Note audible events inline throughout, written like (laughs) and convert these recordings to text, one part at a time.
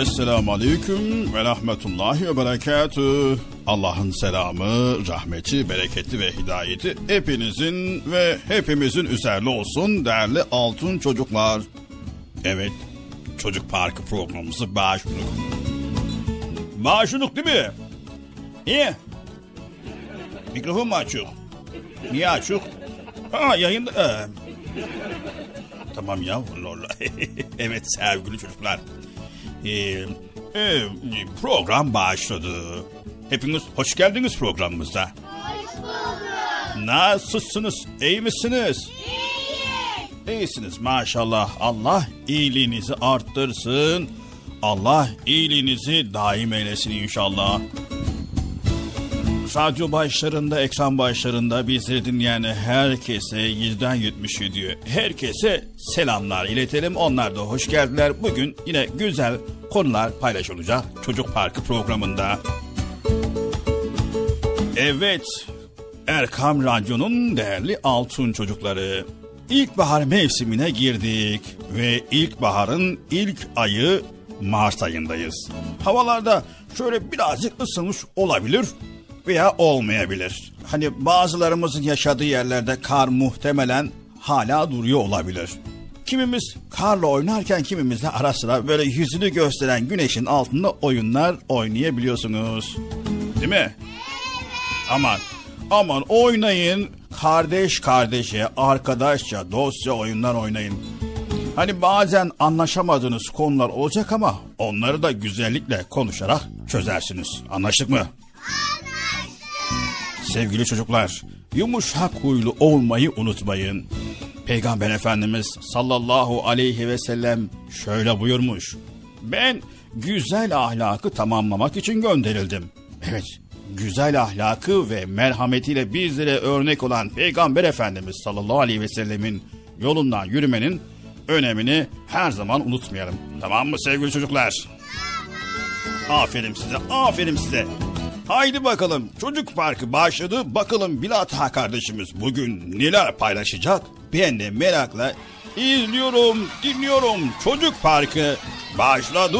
Esselamu Aleyküm ve Rahmetullahi ve Berekatü. Allah'ın selamı, rahmeti, bereketi ve hidayeti hepinizin ve hepimizin üzerine olsun değerli altın çocuklar. Evet, Çocuk Parkı programımızı başladık. Başladık değil mi? Niye? Mikrofon mu açık? Niye açık? Ha yayında... Ee, Tamam ya. lol. (laughs) evet sevgili çocuklar. Ee, e, program başladı. Hepiniz hoş geldiniz programımıza. Hoş bulduk. Nasılsınız? İyi misiniz? İyi. İyisiniz maşallah. Allah iyiliğinizi arttırsın. Allah iyiliğinizi daim eylesin inşallah. Radyo başlarında, ekran başlarında bizleri dinleyen herkese 7'den 77 herkese selamlar iletelim. Onlar da hoş geldiler. Bugün yine güzel konular paylaşılacak Çocuk Parkı programında. Evet, Erkam Radyo'nun değerli altın çocukları. İlkbahar mevsimine girdik ve ilkbaharın ilk ayı Mart ayındayız. Havalarda şöyle birazcık ısınmış olabilir veya olmayabilir. Hani bazılarımızın yaşadığı yerlerde kar muhtemelen hala duruyor olabilir. Kimimiz karla oynarken kimimiz de ara sıra böyle yüzünü gösteren güneşin altında oyunlar oynayabiliyorsunuz. Değil mi? Aman, aman oynayın. Kardeş kardeşe, arkadaşça, dostça oyunlar oynayın. Hani bazen anlaşamadığınız konular olacak ama onları da güzellikle konuşarak çözersiniz. Anlaştık mı? Sevgili çocuklar, yumuşak huylu olmayı unutmayın. Peygamber Efendimiz sallallahu aleyhi ve sellem şöyle buyurmuş. Ben güzel ahlakı tamamlamak için gönderildim. Evet, güzel ahlakı ve merhametiyle bizlere örnek olan Peygamber Efendimiz sallallahu aleyhi ve sellemin yolundan yürümenin önemini her zaman unutmayalım. Tamam mı sevgili çocuklar? Aferin size, aferin size. Haydi bakalım çocuk parkı başladı. Bakalım Bilata kardeşimiz bugün neler paylaşacak? Ben de merakla izliyorum, dinliyorum. Çocuk parkı başladı.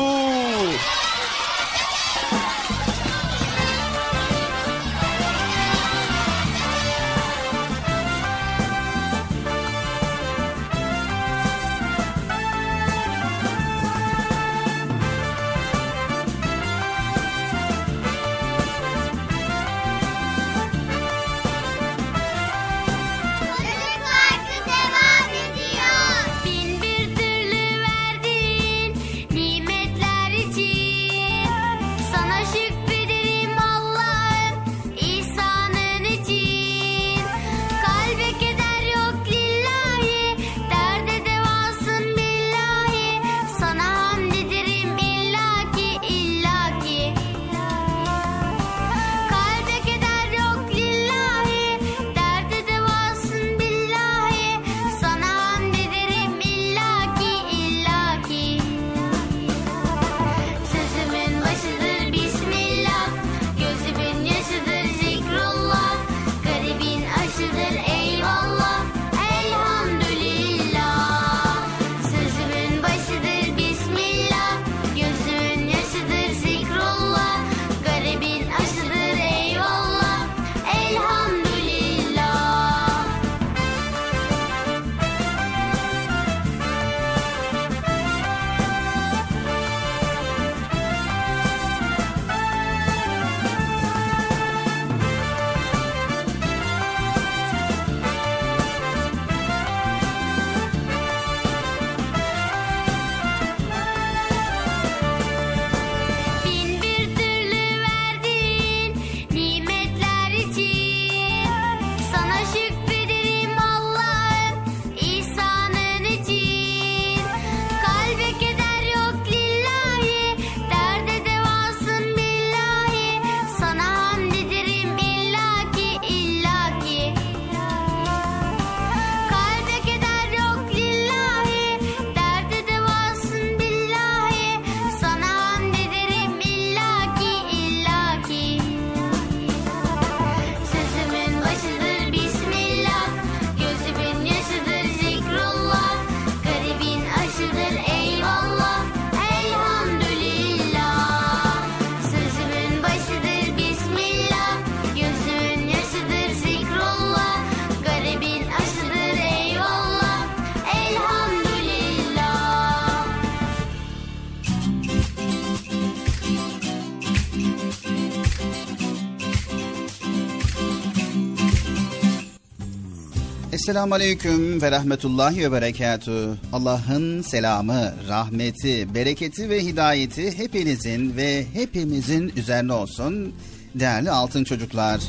Esselamu Aleyküm ve Rahmetullahi ve Berekatü. Allah'ın selamı, rahmeti, bereketi ve hidayeti hepinizin ve hepimizin üzerine olsun. Değerli altın çocuklar,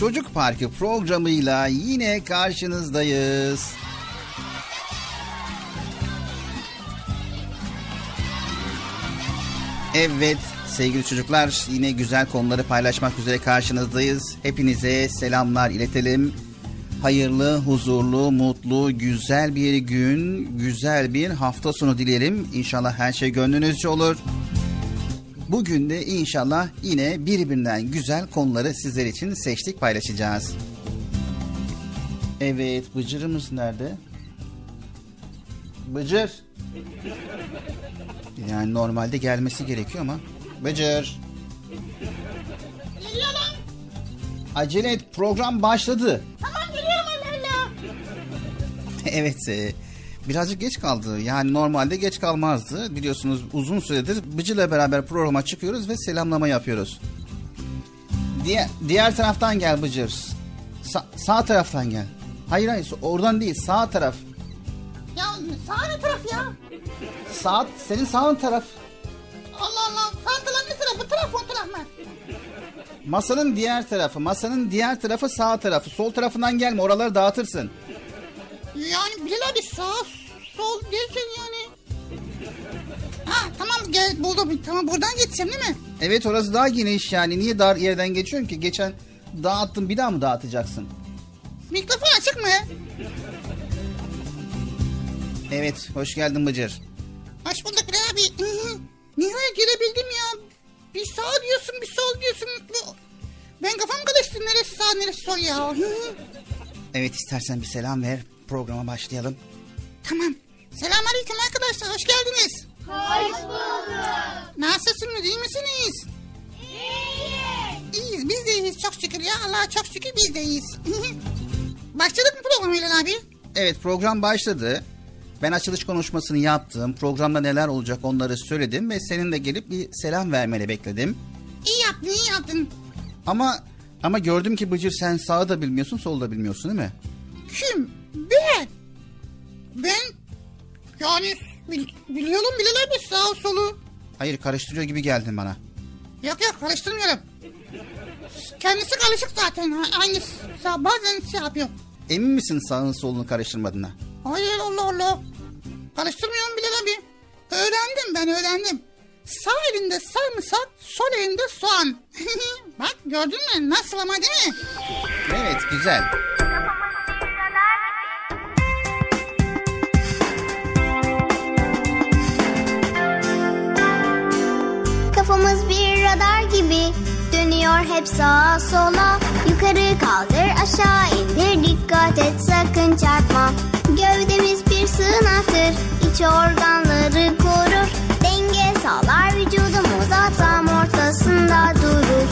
Çocuk Parkı programıyla yine karşınızdayız. Evet sevgili çocuklar yine güzel konuları paylaşmak üzere karşınızdayız. Hepinize selamlar iletelim. Hayırlı, huzurlu, mutlu, güzel bir gün, güzel bir hafta sonu dileyelim. İnşallah her şey gönlünüzce olur. Bugün de inşallah yine birbirinden güzel konuları sizler için seçtik paylaşacağız. Evet, Bıcır'ımız nerede? Bıcır. Yani normalde gelmesi gerekiyor ama. Bıcır. Acele et, program başladı. Tamam. (laughs) evet, e, birazcık geç kaldı. Yani normalde geç kalmazdı. Biliyorsunuz uzun süredir Bıcır'la beraber programa çıkıyoruz ve selamlama yapıyoruz. Diğer, diğer taraftan gel Bıcır. Sa- sağ taraftan gel. Hayır hayır oradan değil sağ taraf. Ya sağ ne taraf ya? Sağ, senin sağın taraf. Allah Allah. Sağ taraf ne taraf? Bu taraf o taraf mı? Masanın diğer tarafı. Masanın diğer tarafı sağ tarafı. Sol tarafından gelme oraları dağıtırsın. Yani Bilal abi sağ sol derken yani. Ha tamam gel buldum. Tamam buradan geçeceğim değil mi? Evet orası daha geniş yani. Niye dar yerden geçiyorsun ki? Geçen dağıttın bir daha mı dağıtacaksın? Mikrofon açık mı? Evet hoş geldin Bıcır. Hoş bulduk Bilal abi. Nihayet gelebildim ya. Bir sağ diyorsun bir sol diyorsun. Ben kafam karıştı. Neresi sağ neresi sol ya. Evet istersen bir selam ver. Programa başlayalım. tamam. Selamünaleyküm arkadaşlar. Hoş geldiniz. Hoş bulduk. Nasılsınız? iyi misiniz? İyi. İyiyiz. Biz de iyiyiz çok şükür ya. Allah'a çok şükür biz de iyiyiz. (laughs) Başladık mı programa İlhan abi? Evet program başladı. Ben açılış konuşmasını yaptım. Programda neler olacak onları söyledim ve senin de gelip bir selam vermeni bekledim. İyi yaptın iyi yaptın. Ama ama gördüm ki Bıcır sen sağı da bilmiyorsun solu da bilmiyorsun değil mi? Kim? Ben. Ben yani bil- biliyorum Bilal abi sağ solu. Hayır karıştırıyor gibi geldin bana. Yok yok karıştırmıyorum. Kendisi karışık zaten. Hangisi sağ bazen şey yapıyor. Emin misin sağın solunu karıştırmadığına? Hayır Allah Allah. Karıştırmıyorum Bilal abi. Öğrendim ben öğrendim. Sağ elinde sarımsak, sol elinde soğan. (laughs) Bak gördün mü nasıl ama değil mi? Evet güzel. Kafamız bir radar gibi dönüyor hep sağa sola. Yukarı kaldır aşağı indir dikkat et sakın çarpma. Gövdemiz bir sığınaktır iç organları korur. Denge sağlar vücudumuza tam ortasında durur.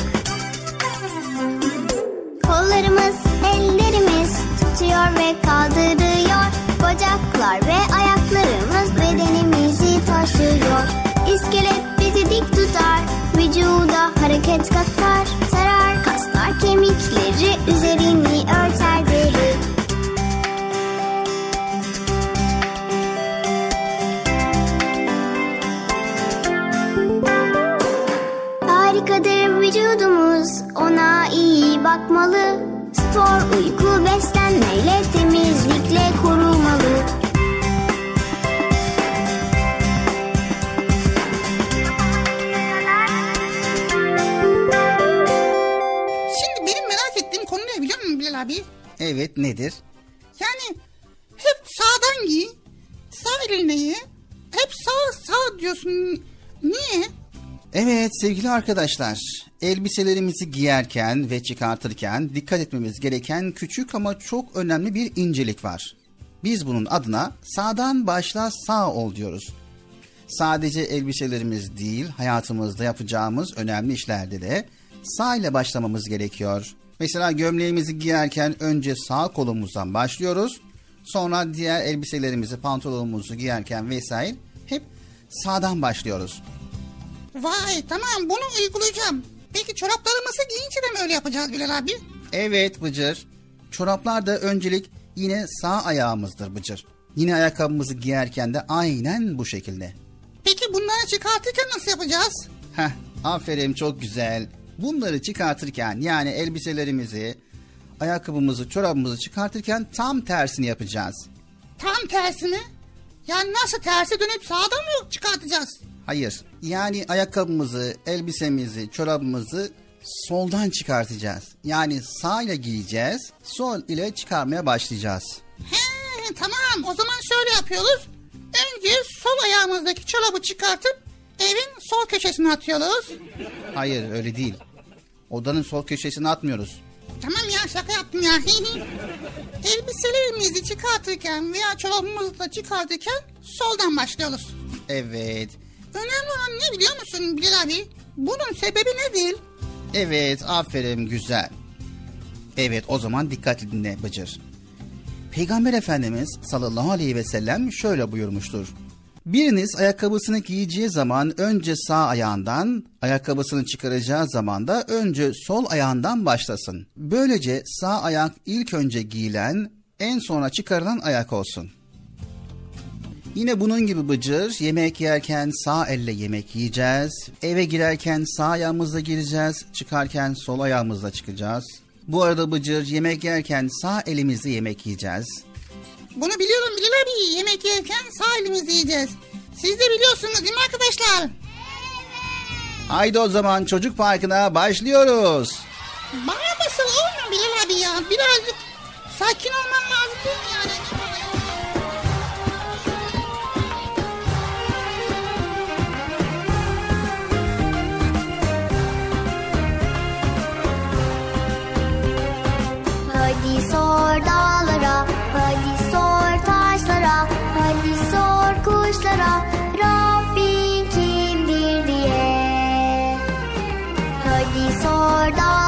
Kollarımız, ellerimiz tutuyor ve kaldırıyor. Bacaklar ve ayaklarımız bedenimizi taşıyor. Vücuda hareket katar. Sarar kaslar kemikleri, üzerini örter deri. Harikadır vücudumuz, ona iyi bakmalı. Spor, uyku, beslenmeyle, temizlikle korumalı. Bilal abi? Evet nedir? Yani hep sağdan giy, sağ eline ye. Hep sağ sağ diyorsun. Niye? Evet sevgili arkadaşlar, elbiselerimizi giyerken ve çıkartırken dikkat etmemiz gereken küçük ama çok önemli bir incelik var. Biz bunun adına sağdan başla sağ ol diyoruz. Sadece elbiselerimiz değil, hayatımızda yapacağımız önemli işlerde de sağ ile başlamamız gerekiyor. Mesela gömleğimizi giyerken önce sağ kolumuzdan başlıyoruz. Sonra diğer elbiselerimizi, pantolonumuzu giyerken vesaire hep sağdan başlıyoruz. Vay tamam bunu uygulayacağım. Peki çoraplarımızı giyince de mi öyle yapacağız Bilal abi? Evet Bıcır. Çoraplarda öncelik yine sağ ayağımızdır Bıcır. Yine ayakkabımızı giyerken de aynen bu şekilde. Peki bunları çıkartırken nasıl yapacağız? Heh, aferin çok güzel. Bunları çıkartırken yani elbiselerimizi, ayakkabımızı, çorabımızı çıkartırken tam tersini yapacağız. Tam tersi mi? Yani nasıl tersi dönüp sağda mı çıkartacağız? Hayır. Yani ayakkabımızı, elbisemizi, çorabımızı soldan çıkartacağız. Yani sağ ile giyeceğiz, sol ile çıkarmaya başlayacağız. He tamam o zaman şöyle yapıyoruz. Önce sol ayağımızdaki çorabı çıkartıp evin sol köşesine atıyoruz. Hayır öyle değil. Odanın sol köşesine atmıyoruz. Tamam ya şaka yaptım ya. (laughs) Elbiselerimizi çıkartırken veya çorabımızı da çıkartırken soldan başlıyoruz. Evet. Önemli olan ne biliyor musun Bilal abi? Bunun sebebi nedir? Evet aferin güzel. Evet o zaman dikkatli dinle Bıcır. Peygamber Efendimiz sallallahu aleyhi ve sellem şöyle buyurmuştur. Biriniz ayakkabısını giyeceği zaman önce sağ ayağından, ayakkabısını çıkaracağı zaman da önce sol ayağından başlasın. Böylece sağ ayak ilk önce giyilen, en sonra çıkarılan ayak olsun. Yine bunun gibi Bıcır, yemek yerken sağ elle yemek yiyeceğiz. Eve girerken sağ ayağımızla gireceğiz, çıkarken sol ayağımızla çıkacağız. Bu arada Bıcır, yemek yerken sağ elimizle yemek yiyeceğiz. Bunu biliyorum Bilal abi. Yemek yerken sağ elimizi yiyeceğiz. Siz de biliyorsunuz değil mi arkadaşlar? Haydi o zaman çocuk parkına başlıyoruz. Bana nasıl olmuyor Bilal abi ya? Birazcık sakin olman lazım değil mi yani? Hadi sor dağlara, hadi sor kuşlara, Rabbin kimdir diye. Hadi sor dağlara,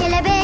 hadi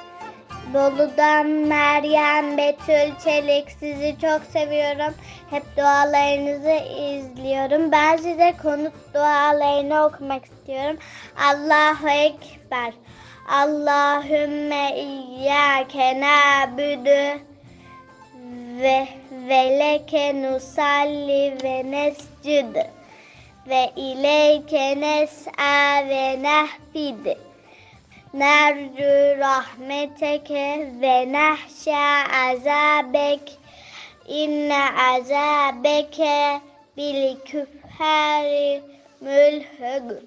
Bolu'dan Meryem Betül Çelik sizi çok seviyorum. Hep dualarınızı izliyorum. Ben size konut dualarını okumak istiyorum. Allahu Ekber. Allahümme iyyâke na'budu ve veleke nusalli ve nescud ve ileyke nes'a ve nehfid. Ve nehşa azabek. İnne azabeke bil küffari mülhüg.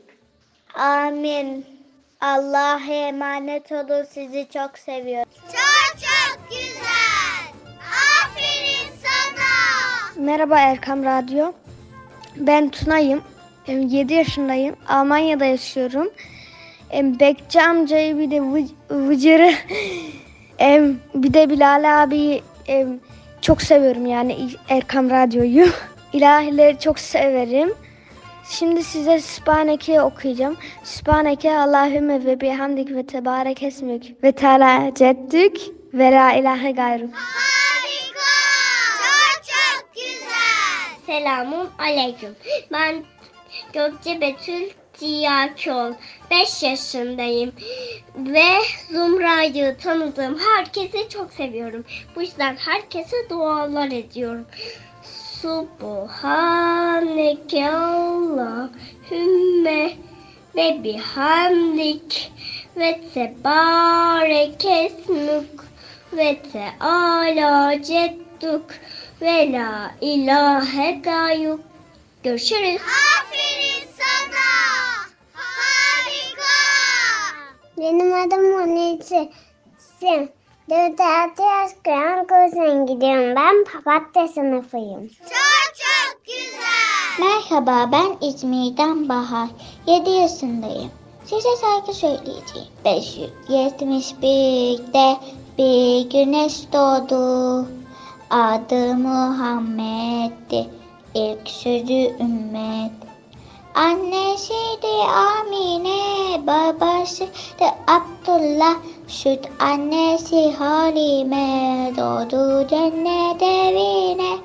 Amin. Allah'a emanet olun. Sizi çok seviyorum. Çok çok güzel. Aferin sana. Merhaba Erkam Radyo. Ben Tunay'ım. 7 yaşındayım. Almanya'da yaşıyorum. Em, Bekçi amcayı bir de Vı- Vıcır'ı em, bir de Bilal abi çok seviyorum yani Erkam Radyo'yu. (laughs) İlahileri çok severim. Şimdi size Sübhaneke okuyacağım. Sübhaneke Allahümme ve bihamdik ve tebarek esmük ve teala ceddük ve la ilahe gayruk. Harika. Çok çok güzel. Selamun aleyküm. Ben Gökçe Betül Ziyakol. 5 yaşındayım. Ve Zumra'yı tanıdığım herkesi çok seviyorum. Bu yüzden herkese dualar ediyorum. Subhaneke Allahümme ve bihamdik ve tebarek esmük ve teala cedduk ve la ilahe gayyuk. Görüşürüz. Aferin sana. Harika. Benim adım Monici. Sim. 4-6 yaş kıran kursun gidiyorum. Ben papatya sınıfıyım. Çok çok güzel. Merhaba ben İzmir'den Bahar. 7 yaşındayım. Size şarkı söyleyeceğim. 571'de bir güneş doğdu. Adı Muhammed'di. İlk sözü ümmet. Annesi de Amine, babası da Abdullah, süt annesi Halime, doğdu cennet evine.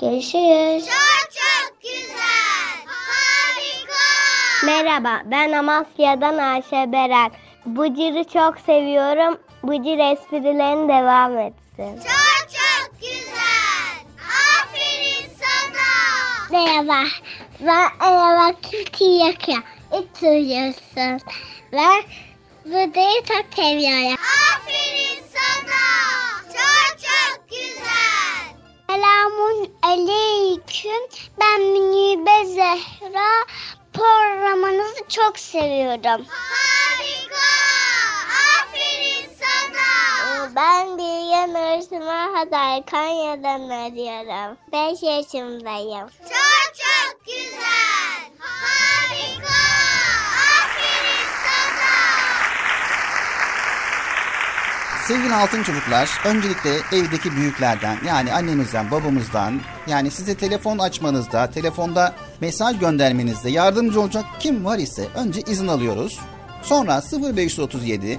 Görüşürüz. Çok çok güzel. Harika. Merhaba, ben Amasya'dan Ayşe Beren. Bıcır'ı çok seviyorum. Bıcır esprilerini devam etsin. Çok çok Merhaba, ben araba Türkiye'ye oturuyorsun. Ben buradayı çok seviyorum. Aferin sana. Çok çok güzel. Selamun aleyküm. Ben Münibe Zehra. Programınızı çok seviyorum. Harika! Ben Bilge Nursima Haday Konya'dan arıyorum. 5 yaşındayım. Çok çok güzel! Harika! Aferin sana! Sevgili altın çocuklar, öncelikle evdeki büyüklerden yani annemizden, babamızdan yani size telefon açmanızda, telefonda mesaj göndermenizde yardımcı olacak kim var ise önce izin alıyoruz. Sonra 0537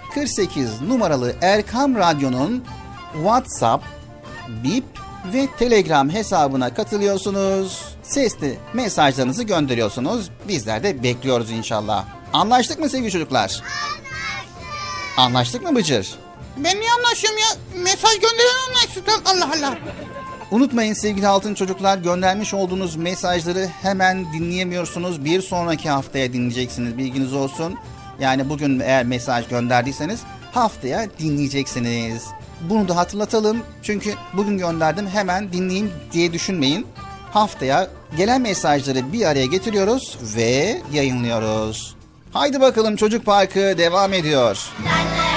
48 numaralı Erkam Radyo'nun WhatsApp, Bip ve Telegram hesabına katılıyorsunuz. Sesli mesajlarınızı gönderiyorsunuz. Bizler de bekliyoruz inşallah. Anlaştık mı sevgili çocuklar? Anlaştık mı Bıcır? Ben niye anlaşıyorum ya? Mesaj gönderen anlaşsın. Allah Allah. Unutmayın sevgili altın çocuklar göndermiş olduğunuz mesajları hemen dinleyemiyorsunuz. Bir sonraki haftaya dinleyeceksiniz bilginiz olsun. Yani bugün eğer mesaj gönderdiyseniz haftaya dinleyeceksiniz. Bunu da hatırlatalım. Çünkü bugün gönderdim hemen dinleyeyim diye düşünmeyin. Haftaya gelen mesajları bir araya getiriyoruz ve yayınlıyoruz. Haydi bakalım Çocuk Parkı devam ediyor. Yazıl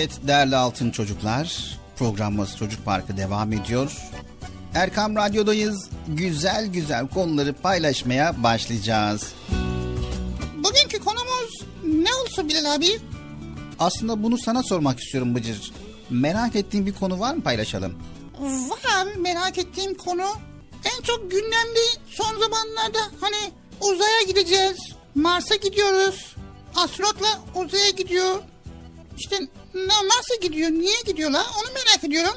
Evet değerli altın çocuklar programımız Çocuk Parkı devam ediyor. Erkam Radyo'dayız. Güzel güzel konuları paylaşmaya başlayacağız. Bugünkü konumuz ne olsun Bilal abi? Aslında bunu sana sormak istiyorum Bıcır. Merak ettiğin bir konu var mı paylaşalım? Var merak ettiğim konu. En çok gündemde son zamanlarda hani uzaya gideceğiz. Mars'a gidiyoruz. Astronotla uzaya gidiyor. İşte nasıl gidiyor, niye gidiyorlar onu merak ediyorum.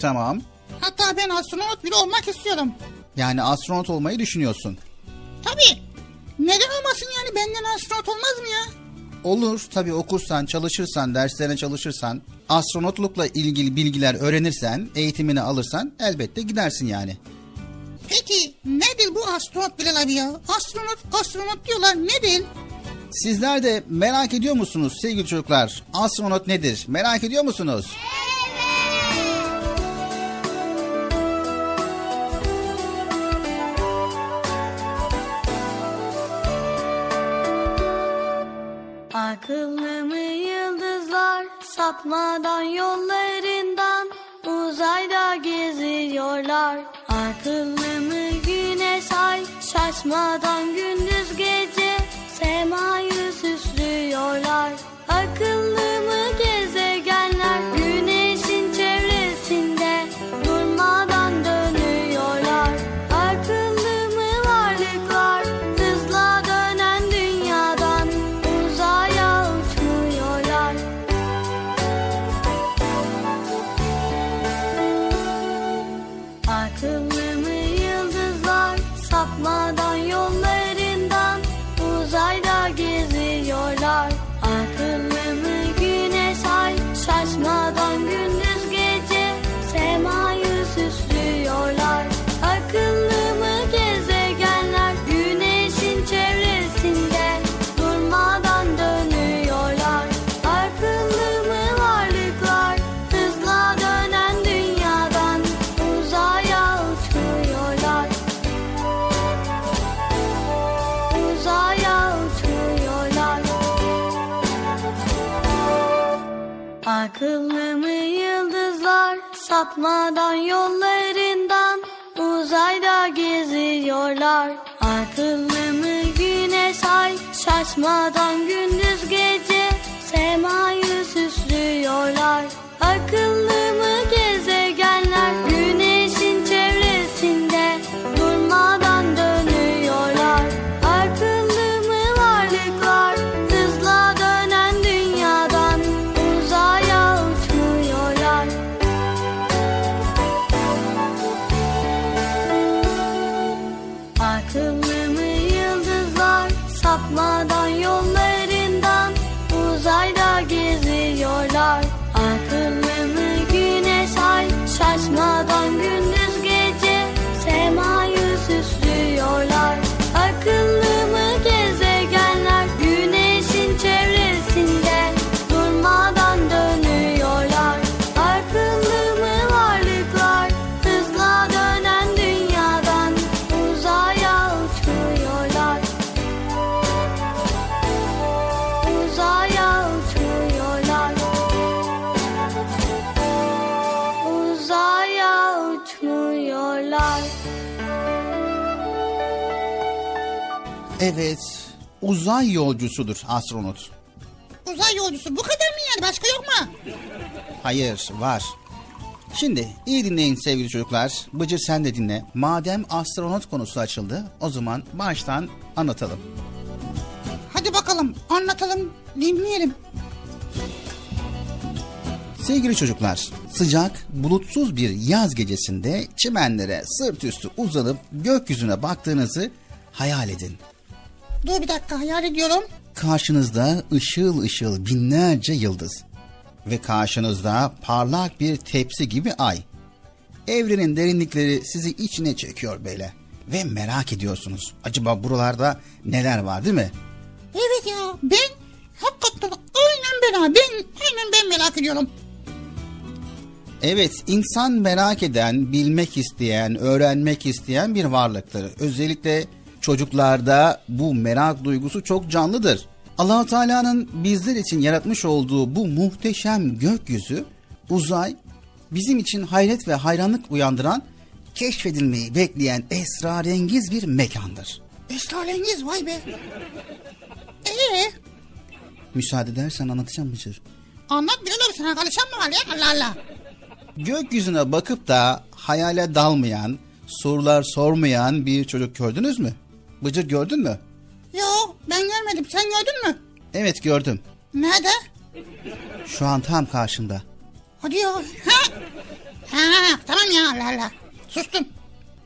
Tamam. Hatta ben astronot bile olmak istiyorum. Yani astronot olmayı düşünüyorsun. Tabii. Neden olmasın yani benden astronot olmaz mı ya? Olur tabii okursan, çalışırsan, derslerine çalışırsan, astronotlukla ilgili bilgiler öğrenirsen, eğitimini alırsan elbette gidersin yani. Peki nedir bu astronot Bilal abi ya? Astronot, astronot diyorlar nedir? Sizler de merak ediyor musunuz sevgili çocuklar? Astronot nedir? Merak ediyor musunuz? Akıllı mı yıldızlar sapmadan yollarından uzayda geziyorlar. Akıllı mı güneş ay şaşmadan gündüz Akıllı mı yıldızlar sapmadan yollarından uzayda geziyorlar. Akıllı mı güneş ay şaşmadan gündüz gece semayı süslüyorlar. Evet, uzay yolcusudur astronot. Uzay yolcusu bu kadar mı yani başka yok mu? Hayır, var. Şimdi iyi dinleyin sevgili çocuklar. Bıcır sen de dinle. Madem astronot konusu açıldı, o zaman baştan anlatalım. Hadi bakalım anlatalım dinleyelim. Sevgili çocuklar, sıcak, bulutsuz bir yaz gecesinde çimenlere sırt üstü uzanıp gökyüzüne baktığınızı hayal edin. Dur bir dakika hayal ediyorum. Karşınızda ışıl ışıl binlerce yıldız ve karşınızda parlak bir tepsi gibi ay. Evrenin derinlikleri sizi içine çekiyor böyle ve merak ediyorsunuz. Acaba buralarda neler var değil mi? Evet ya ben hakikaten aynen ben. Ben aynen ben merak ediyorum. Evet, insan merak eden, bilmek isteyen, öğrenmek isteyen bir varlıktır. Özellikle çocuklarda bu merak duygusu çok canlıdır. allah Teala'nın bizler için yaratmış olduğu bu muhteşem gökyüzü, uzay, bizim için hayret ve hayranlık uyandıran, keşfedilmeyi bekleyen esrarengiz bir mekandır. Esrarengiz vay be. (laughs) Ee, Müsaade edersen anlatacağım Bıcır. anlat Bilal sana karışan mı var ya Allah Allah. Gökyüzüne bakıp da hayale dalmayan, sorular sormayan bir çocuk gördünüz mü? Bıcır gördün mü? Yo ben görmedim sen gördün mü? Evet gördüm. Nerede? Şu an tam karşımda. Hadi ya. Ha? Ha, tamam ya Allah Allah. Sustum.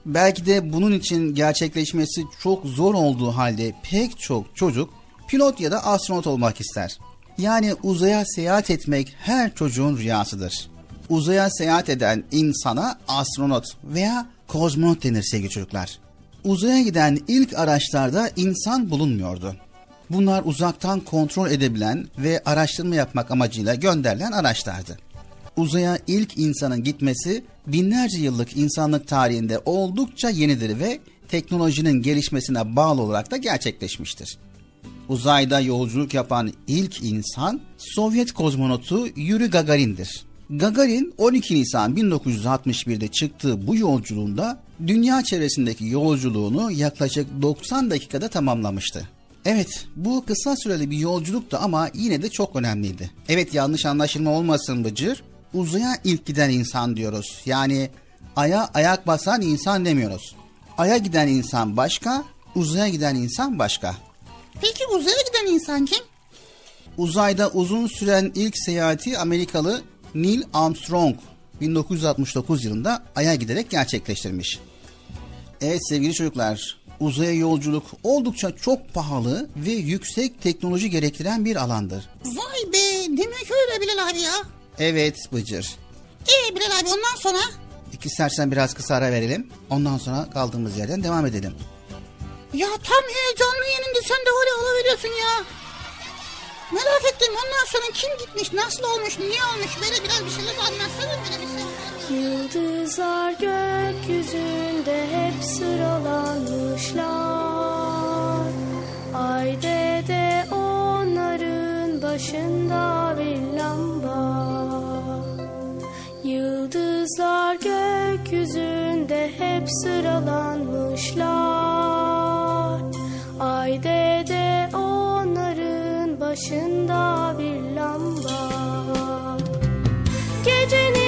Belki de bunun için gerçekleşmesi çok zor olduğu halde pek çok çocuk pilot ya da astronot olmak ister. Yani uzaya seyahat etmek her çocuğun rüyasıdır. Uzaya seyahat eden insana astronot veya kozmonot denir sevgili çocuklar. Uzaya giden ilk araçlarda insan bulunmuyordu. Bunlar uzaktan kontrol edebilen ve araştırma yapmak amacıyla gönderilen araçlardı. Uzaya ilk insanın gitmesi binlerce yıllık insanlık tarihinde oldukça yenidir ve teknolojinin gelişmesine bağlı olarak da gerçekleşmiştir. Uzayda yolculuk yapan ilk insan Sovyet kozmonotu Yuri Gagarin'dir. Gagarin 12 Nisan 1961'de çıktığı bu yolculuğunda dünya çevresindeki yolculuğunu yaklaşık 90 dakikada tamamlamıştı. Evet bu kısa süreli bir yolculuktu ama yine de çok önemliydi. Evet yanlış anlaşılma olmasın Bıcır. Uzaya ilk giden insan diyoruz. Yani aya ayak basan insan demiyoruz. Aya giden insan başka, uzaya giden insan başka. Peki uzaya giden insan kim? Uzayda uzun süren ilk seyahati Amerikalı Neil Armstrong 1969 yılında Ay'a giderek gerçekleştirmiş. Evet sevgili çocuklar, uzaya yolculuk oldukça çok pahalı ve yüksek teknoloji gerektiren bir alandır. Vay be demek öyle Bilal abi ya. Evet Bıcır. Ee Bilal abi ondan sonra? İstersen biraz kısa ara verelim. Ondan sonra kaldığımız yerden devam edelim. Ya tam heyecanlı yeninde sen de öyle alıveriyorsun ya. Merak ettim ondan sonra kim gitmiş, nasıl olmuş, niye olmuş böyle biraz bir şeyler anlatsana böyle bir şey. Yıldızlar gökyüzünde hep sıralanmışlar. Ay dede onların başında bir lamba. Yıldızlar gökyüzünde hep sıralanmışlar. Ay dede onların başında bir lamba. Gecenin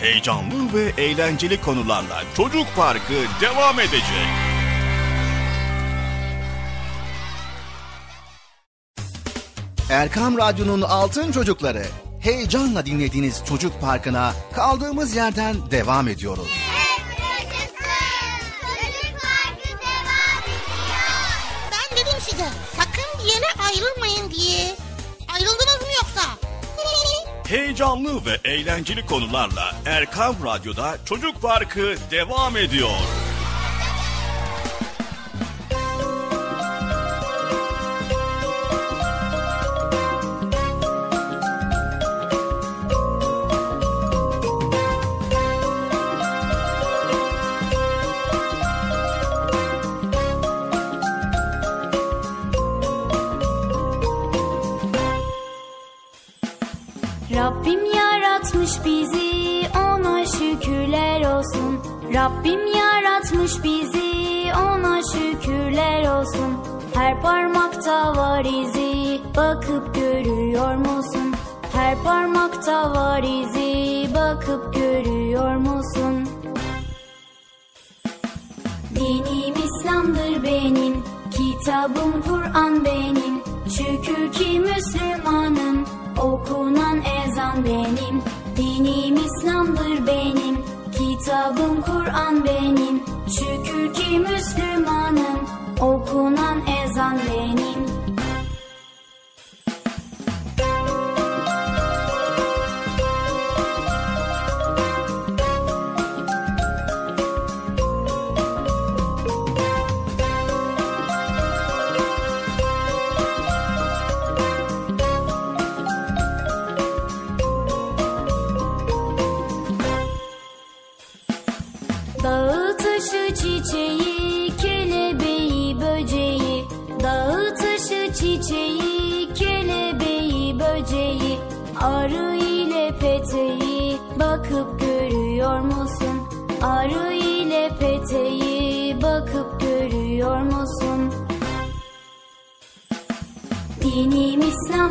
Heyecanlı ve eğlenceli konularla Çocuk Parkı devam edecek. Erkam Radyo'nun Altın Çocukları heyecanla dinlediğiniz Çocuk Parkı'na kaldığımız yerden devam ediyoruz. Ben dedim size sakın bir yere ayrılmayın diye. Ayrıldınız mı? Heyecanlı ve eğlenceli konularla Erkam Radyo'da Çocuk Parkı devam ediyor. Rabbim yaratmış bizi ona şükürler olsun Her parmakta var izi bakıp görüyor musun? Her parmakta var izi bakıp görüyor musun? Dinim İslam'dır benim, kitabım Kur'an benim. Şükür ki Müslümanım, okunan ezan benim. Dinim İslam'dır benim, kitabım Kur'an benim. Şükür ki Müslümanım, okunan ezan benim.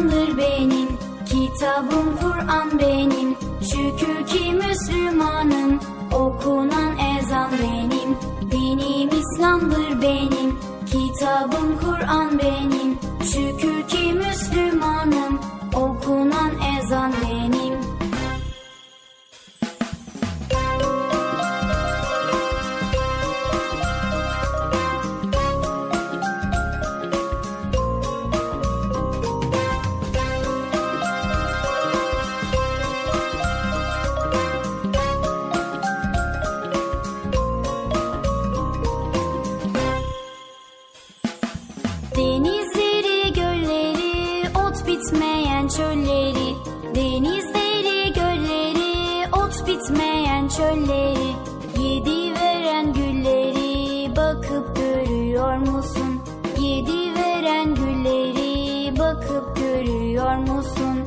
İslam'dır benim, Kitabım Kur'an benim. Şükür ki Müslümanım Okunan ezan benim. Dinim İslam'dır benim Kitabım Kur'an benim. Şükür ki Müslümanım görüyor musun?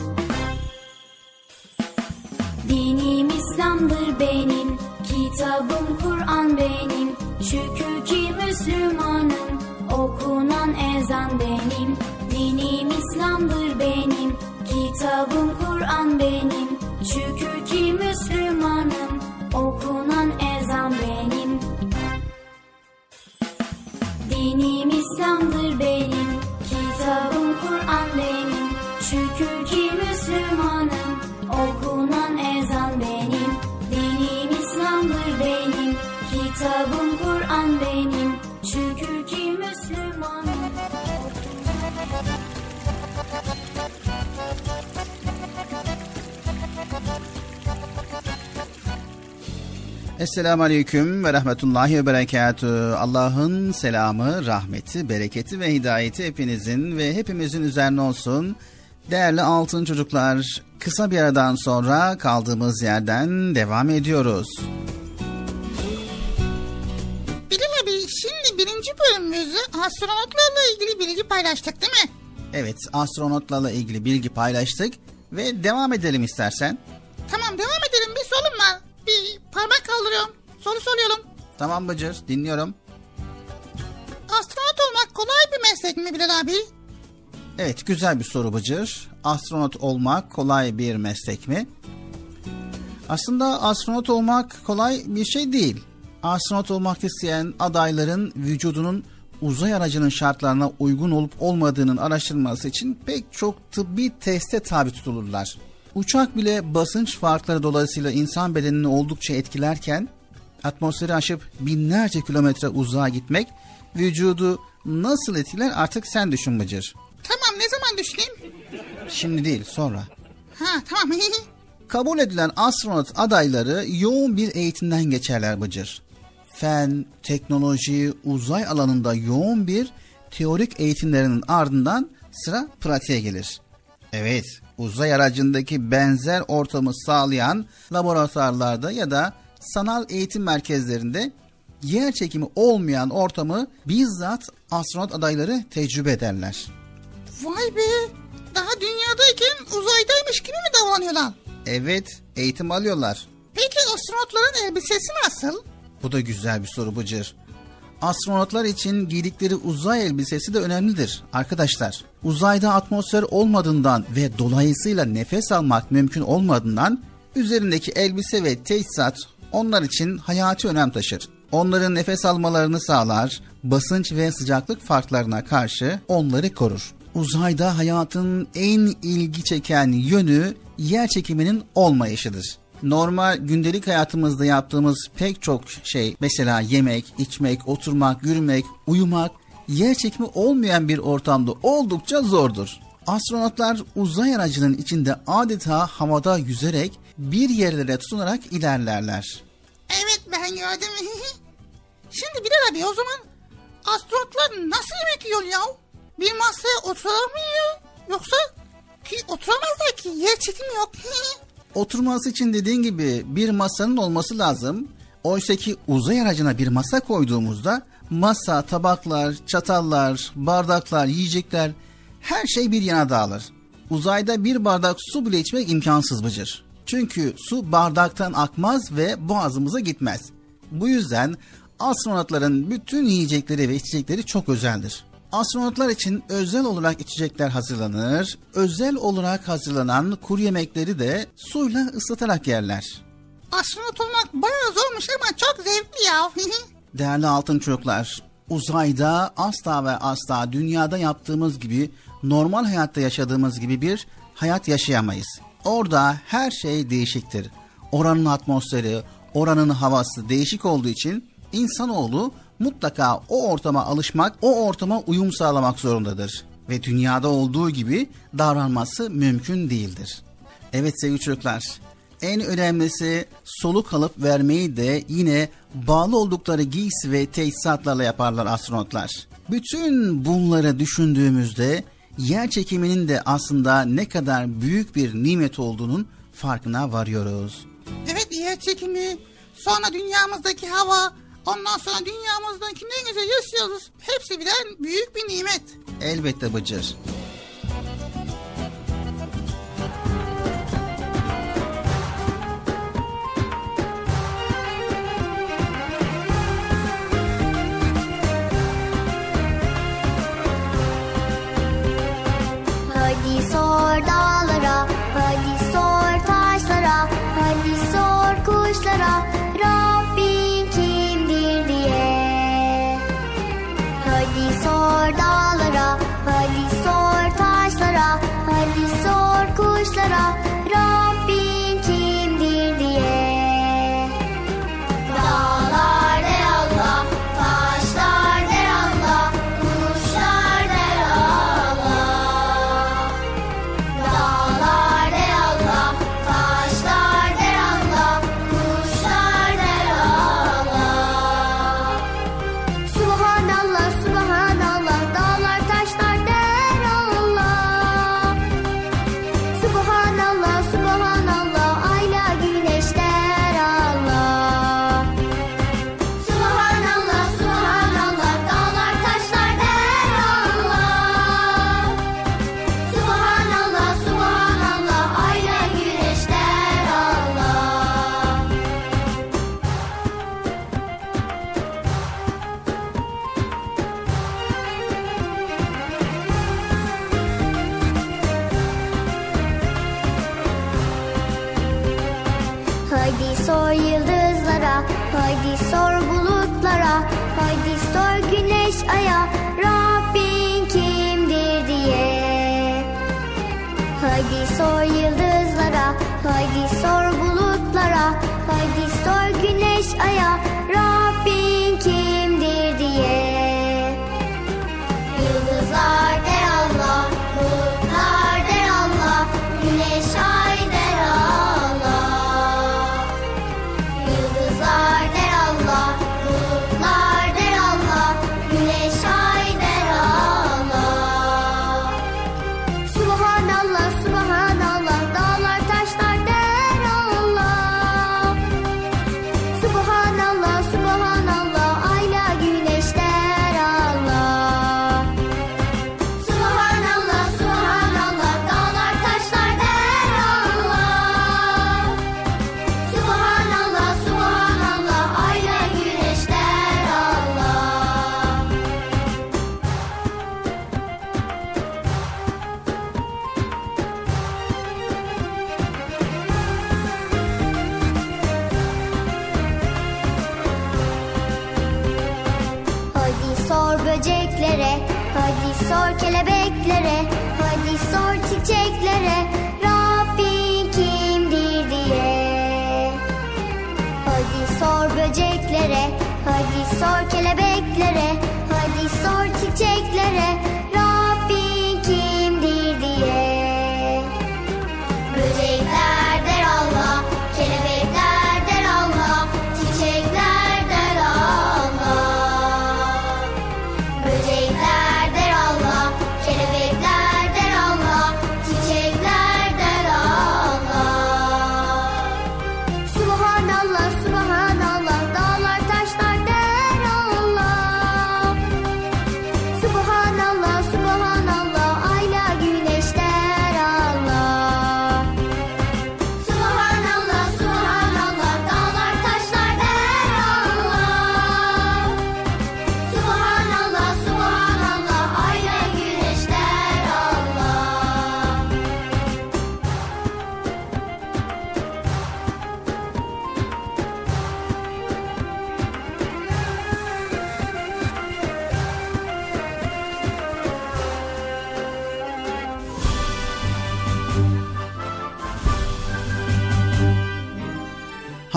Dinim İslam'dır benim, kitabım Kur'an benim. Şükür ki Müslümanım, okunan ezan benim. Dinim İslam'dır benim, kitabım Kur'an benim. Şükür ki Müslümanım, okunan ezan benim. Dinim İslam'dır benim, ki Müslümanım, okunan ezan benim. Dinim İslam'dır benim, kitabım Kur'an benim. Şükür ki Müslümanım. Esselamu Aleyküm ve Rahmetullahi ve Berekatü. Allah'ın selamı, rahmeti, bereketi ve hidayeti hepinizin ve hepimizin üzerine olsun. Değerli altın çocuklar, kısa bir aradan sonra kaldığımız yerden devam ediyoruz. Bilal abi şimdi birinci bölümümüzde astronotlarla ilgili bilgi paylaştık değil mi? Evet, astronotlarla ilgili bilgi paylaştık ve devam edelim istersen. Tamam devam edelim bir sorun var. Bir parmak kaldırıyorum. Soru soruyorum. Tamam Bıcır, dinliyorum. Astronot olmak kolay bir meslek mi Bilal abi? Evet, güzel bir soru Bıcır. Astronot olmak kolay bir meslek mi? Aslında astronot olmak kolay bir şey değil. Astronot olmak isteyen adayların vücudunun uzay aracının şartlarına uygun olup olmadığının araştırılması için pek çok tıbbi teste tabi tutulurlar. Uçak bile basınç farkları dolayısıyla insan bedenini oldukça etkilerken atmosferi aşıp binlerce kilometre uzağa gitmek vücudu nasıl etkiler artık sen düşün Bıcır. Tamam ne zaman düşüneyim? Şimdi değil sonra. Ha tamam. (laughs) Kabul edilen astronot adayları yoğun bir eğitimden geçerler Bıcır. Fen, teknoloji, uzay alanında yoğun bir teorik eğitimlerinin ardından sıra pratiğe gelir. Evet, uzay aracındaki benzer ortamı sağlayan laboratuvarlarda ya da sanal eğitim merkezlerinde yer çekimi olmayan ortamı bizzat astronot adayları tecrübe ederler. Vay be. Daha dünyadayken uzaydaymış gibi mi davranıyorlar? Evet, eğitim alıyorlar. Peki astronotların elbisesi nasıl? Bu da güzel bir soru Bıcır. Astronotlar için giydikleri uzay elbisesi de önemlidir arkadaşlar. Uzayda atmosfer olmadığından ve dolayısıyla nefes almak mümkün olmadığından üzerindeki elbise ve teçhizat onlar için hayati önem taşır. Onların nefes almalarını sağlar, basınç ve sıcaklık farklarına karşı onları korur. Uzayda hayatın en ilgi çeken yönü yer çekiminin olmayışıdır. Normal gündelik hayatımızda yaptığımız pek çok şey mesela yemek, içmek, oturmak, yürümek, uyumak yer çekimi olmayan bir ortamda oldukça zordur. Astronotlar uzay aracının içinde adeta havada yüzerek bir yerlere tutunarak ilerlerler. Evet ben gördüm. (laughs) Şimdi Bilal abi o zaman astronotlar nasıl yemek yiyor ya? Bir masaya oturamıyor yoksa ki oturamazlar ki yer çekimi yok. Oturması için dediğin gibi bir masanın olması lazım. Oysa ki uzay aracına bir masa koyduğumuzda masa, tabaklar, çatallar, bardaklar, yiyecekler her şey bir yana dağılır. Uzayda bir bardak su bile içmek imkansız Bıcır. Çünkü su bardaktan akmaz ve boğazımıza gitmez. Bu yüzden astronotların bütün yiyecekleri ve içecekleri çok özeldir. Astronotlar için özel olarak içecekler hazırlanır. Özel olarak hazırlanan kuru yemekleri de suyla ıslatarak yerler. Astronot olmak bayağı zormuş ama çok zevkli ya. (laughs) Değerli altın çocuklar, uzayda asla ve asla dünyada yaptığımız gibi normal hayatta yaşadığımız gibi bir hayat yaşayamayız. Orada her şey değişiktir. Oranın atmosferi, oranın havası değişik olduğu için insanoğlu mutlaka o ortama alışmak, o ortama uyum sağlamak zorundadır. Ve dünyada olduğu gibi davranması mümkün değildir. Evet sevgili çocuklar, en önemlisi soluk alıp vermeyi de yine bağlı oldukları giysi ve tesisatlarla yaparlar astronotlar. Bütün bunları düşündüğümüzde yer çekiminin de aslında ne kadar büyük bir nimet olduğunun farkına varıyoruz. Evet yer çekimi, sonra dünyamızdaki hava, ondan sonra dünyamızdaki ne güzel yaşıyoruz. Hepsi birer büyük bir nimet. Elbette Bıcır. Hadi sor dağlara, hadi sor taşlara, hadi sor kuşlara, Rabbin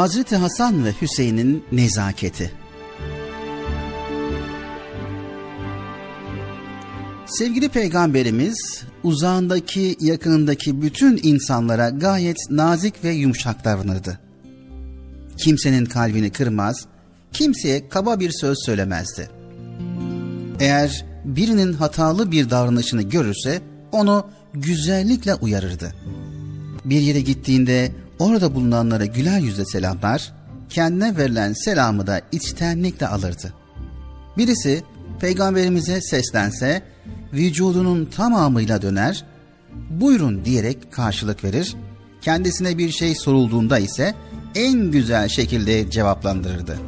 Hazreti Hasan ve Hüseyin'in nezaketi. Sevgili peygamberimiz uzağındaki yakınındaki bütün insanlara gayet nazik ve yumuşak davranırdı. Kimsenin kalbini kırmaz, kimseye kaba bir söz söylemezdi. Eğer birinin hatalı bir davranışını görürse onu güzellikle uyarırdı. Bir yere gittiğinde orada bulunanlara güler yüzle selamlar, kendine verilen selamı da içtenlikle alırdı. Birisi peygamberimize seslense vücudunun tamamıyla döner, buyurun diyerek karşılık verir, kendisine bir şey sorulduğunda ise en güzel şekilde cevaplandırırdı.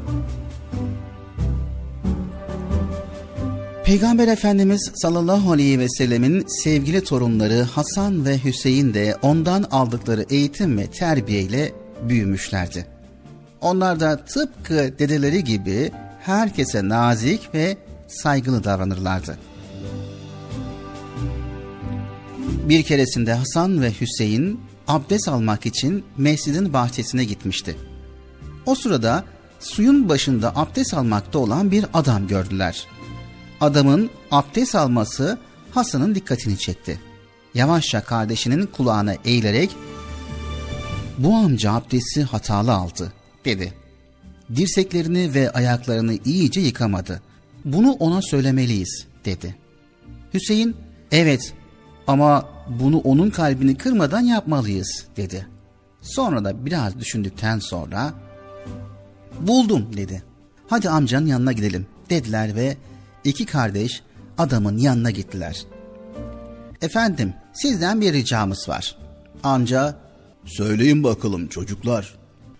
Peygamber Efendimiz sallallahu aleyhi ve sellemin sevgili torunları Hasan ve Hüseyin de ondan aldıkları eğitim ve terbiyeyle büyümüşlerdi. Onlar da tıpkı dedeleri gibi herkese nazik ve saygılı davranırlardı. Bir keresinde Hasan ve Hüseyin abdest almak için mescidin bahçesine gitmişti. O sırada suyun başında abdest almakta olan bir adam gördüler. Adamın abdest alması Hasan'ın dikkatini çekti. Yavaşça kardeşinin kulağına eğilerek bu amca abdesti hatalı aldı dedi. Dirseklerini ve ayaklarını iyice yıkamadı. Bunu ona söylemeliyiz dedi. Hüseyin evet ama bunu onun kalbini kırmadan yapmalıyız dedi. Sonra da biraz düşündükten sonra buldum dedi. Hadi amcanın yanına gidelim dediler ve iki kardeş adamın yanına gittiler. Efendim sizden bir ricamız var. Amca söyleyin bakalım çocuklar.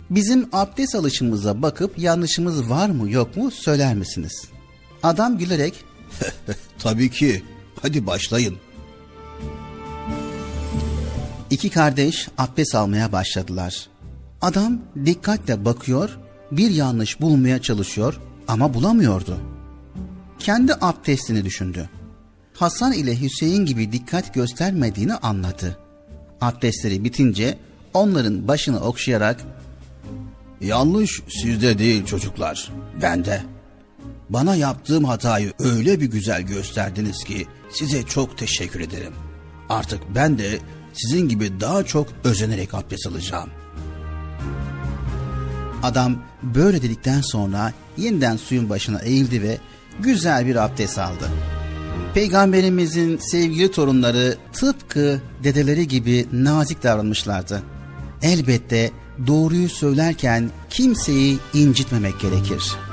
Bizim abdest alışımıza bakıp yanlışımız var mı yok mu söyler misiniz? Adam gülerek (laughs) Tabii ki. Hadi başlayın. İki kardeş abdest almaya başladılar. Adam dikkatle bakıyor, bir yanlış bulmaya çalışıyor ama bulamıyordu. Kendi abdestini düşündü. Hasan ile Hüseyin gibi dikkat göstermediğini anladı. Abdestleri bitince onların başını okşayarak Yanlış sizde değil çocuklar, bende. Bana yaptığım hatayı öyle bir güzel gösterdiniz ki size çok teşekkür ederim. Artık ben de sizin gibi daha çok özenerek abdest alacağım. Adam böyle dedikten sonra yeniden suyun başına eğildi ve güzel bir abdest aldı. Peygamberimizin sevgili torunları tıpkı dedeleri gibi nazik davranmışlardı. Elbette doğruyu söylerken kimseyi incitmemek gerekir.''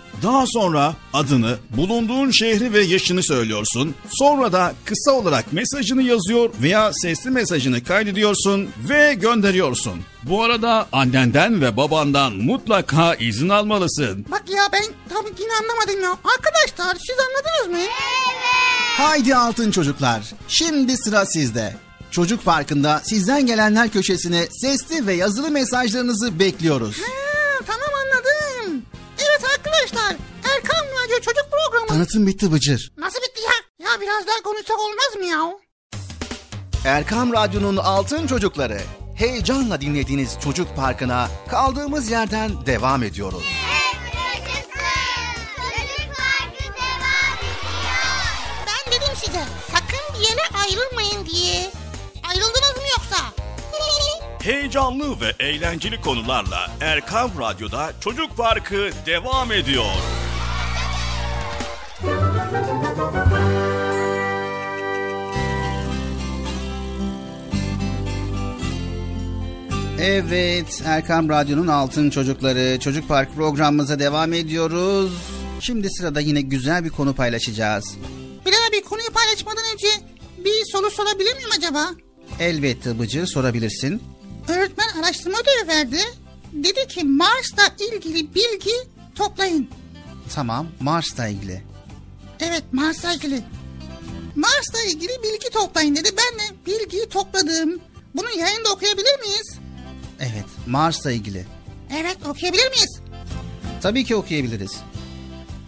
Daha sonra adını, bulunduğun şehri ve yaşını söylüyorsun. Sonra da kısa olarak mesajını yazıyor veya sesli mesajını kaydediyorsun ve gönderiyorsun. Bu arada annenden ve babandan mutlaka izin almalısın. Bak ya ben tam yine anlamadım ya. Arkadaşlar siz anladınız mı? Haydi altın çocuklar. Şimdi sıra sizde. Çocuk Parkı'nda sizden gelenler köşesine sesli ve yazılı mesajlarınızı bekliyoruz. Ha, tamam anladım. Evet arkadaşlar Erkan Radyo Çocuk Programı. Tanıtım bitti Bıcır. Nasıl bitti ya? Ya biraz daha konuşsak olmaz mı ya? Erkam Radyo'nun altın çocukları. Heyecanla dinlediğiniz Çocuk Parkı'na kaldığımız yerden devam ediyoruz. Heyecanlı ve eğlenceli konularla Erkam Radyo'da Çocuk Parkı devam ediyor. Evet, Erkam Radyo'nun Altın Çocukları Çocuk Park programımıza devam ediyoruz. Şimdi sırada yine güzel bir konu paylaşacağız. Bilal abi konuyu paylaşmadan önce bir soru sorabilir miyim acaba? Elbette Bıcır sorabilirsin. Öğretmen araştırma ödevi verdi. Dedi ki Mars'la ilgili bilgi toplayın. Tamam, Mars'la ilgili. Evet Mars'la ilgili. Mars'la ilgili bilgi toplayın dedi. Ben de bilgiyi topladım. Bunu yayında okuyabilir miyiz? Evet, Mars'la ilgili. Evet okuyabilir miyiz? Tabii ki okuyabiliriz.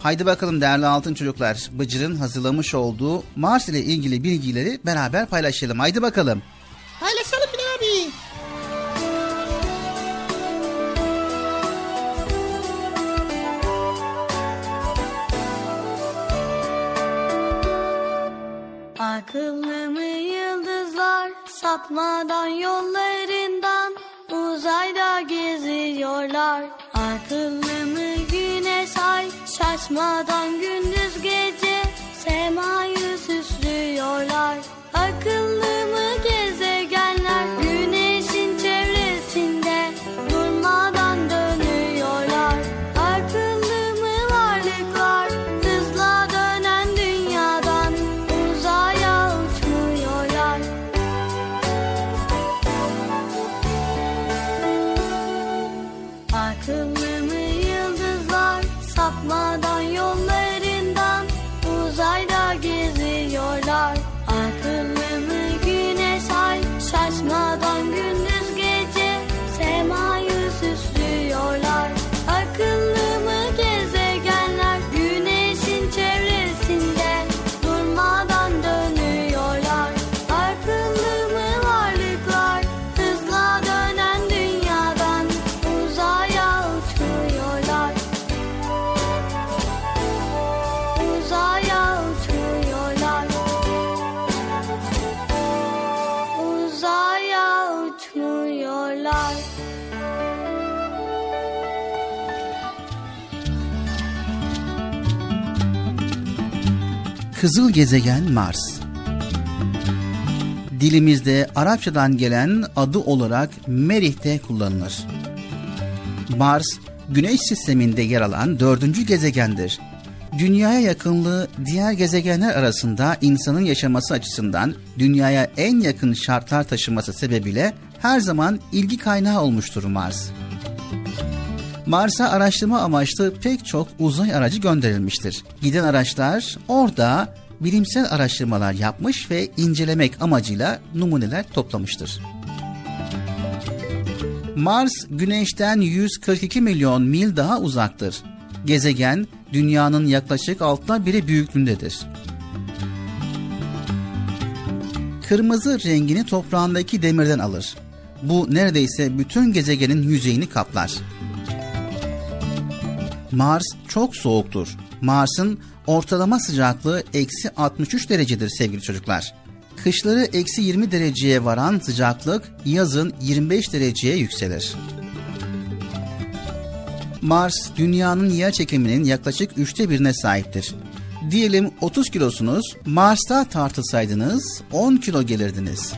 Haydi bakalım değerli altın çocuklar. Bıcır'ın hazırlamış olduğu Mars ile ilgili bilgileri beraber paylaşalım. Haydi bakalım. Paylaşalım Bilal abi. Akıllı mı yıldızlar sapmadan yollarından uzayda geziyorlar. Akıllı mı güneş ay şaşmadan gündüz gece semayı süslüyorlar. Akıllı Kızıl gezegen Mars. Dilimizde Arapçadan gelen adı olarak Merih'te kullanılır. Mars, Güneş sisteminde yer alan dördüncü gezegendir. Dünyaya yakınlığı diğer gezegenler arasında insanın yaşaması açısından dünyaya en yakın şartlar taşıması sebebiyle her zaman ilgi kaynağı olmuştur Mars. Mars'a araştırma amaçlı pek çok uzay aracı gönderilmiştir. Giden araçlar orada bilimsel araştırmalar yapmış ve incelemek amacıyla numuneler toplamıştır. Mars Güneş'ten 142 milyon mil daha uzaktır. Gezegen dünyanın yaklaşık altıda biri büyüklüğündedir. Kırmızı rengini toprağındaki demirden alır. Bu neredeyse bütün gezegenin yüzeyini kaplar. Mars çok soğuktur. Mars'ın ortalama sıcaklığı eksi 63 derecedir sevgili çocuklar. Kışları eksi 20 dereceye varan sıcaklık yazın 25 dereceye yükselir. Mars dünyanın yer çekiminin yaklaşık üçte birine sahiptir. Diyelim 30 kilosunuz, Mars'ta tartılsaydınız 10 kilo gelirdiniz.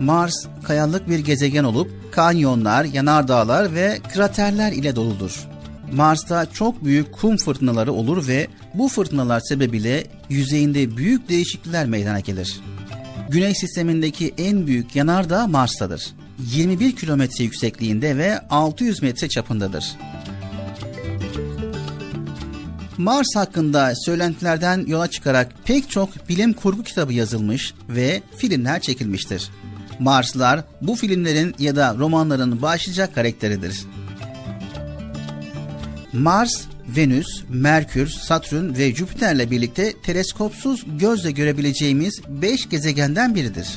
Mars kayalık bir gezegen olup kanyonlar, yanardağlar ve kraterler ile doludur. Mars'ta çok büyük kum fırtınaları olur ve bu fırtınalar sebebiyle yüzeyinde büyük değişiklikler meydana gelir. Güneş sistemindeki en büyük yanardağ Mars'tadır. 21 kilometre yüksekliğinde ve 600 metre çapındadır. Mars hakkında söylentilerden yola çıkarak pek çok bilim kurgu kitabı yazılmış ve filmler çekilmiştir. Marslar bu filmlerin ya da romanların başlıca karakteridir. Mars, Venüs, Merkür, Satürn ve Jüpiter'le birlikte teleskopsuz gözle görebileceğimiz 5 gezegenden biridir.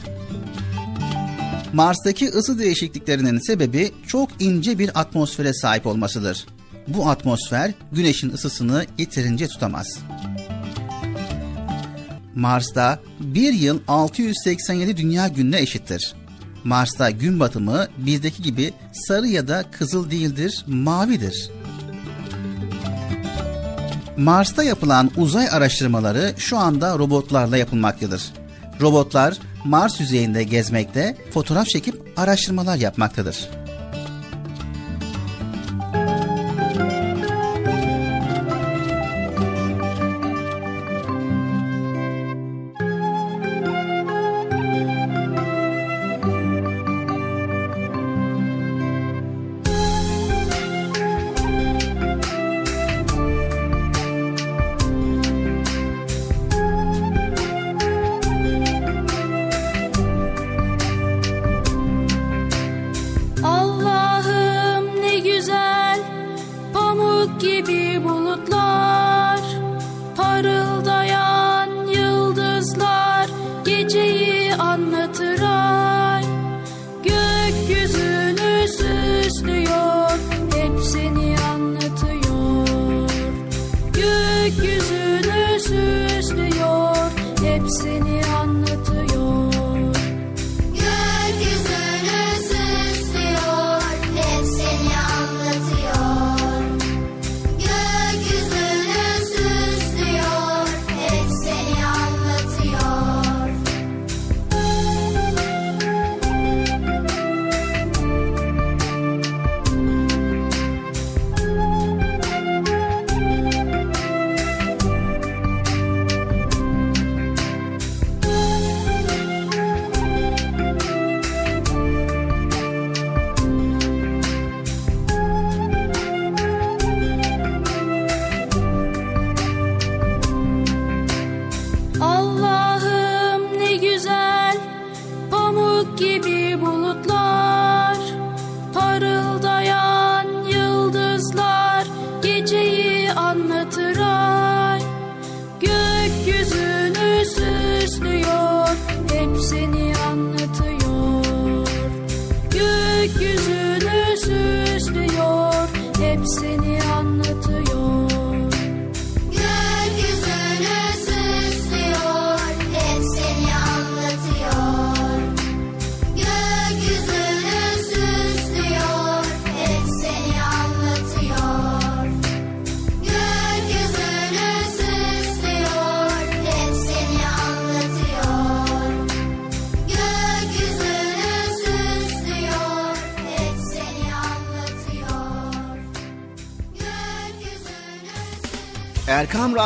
Mars'taki ısı değişikliklerinin sebebi çok ince bir atmosfere sahip olmasıdır. Bu atmosfer güneşin ısısını yeterince tutamaz. Mars'ta bir yıl 687 dünya gününe eşittir. Mars'ta gün batımı bizdeki gibi sarı ya da kızıl değildir, mavidir. Mars'ta yapılan uzay araştırmaları şu anda robotlarla yapılmaktadır. Robotlar Mars yüzeyinde gezmekte, fotoğraf çekip araştırmalar yapmaktadır.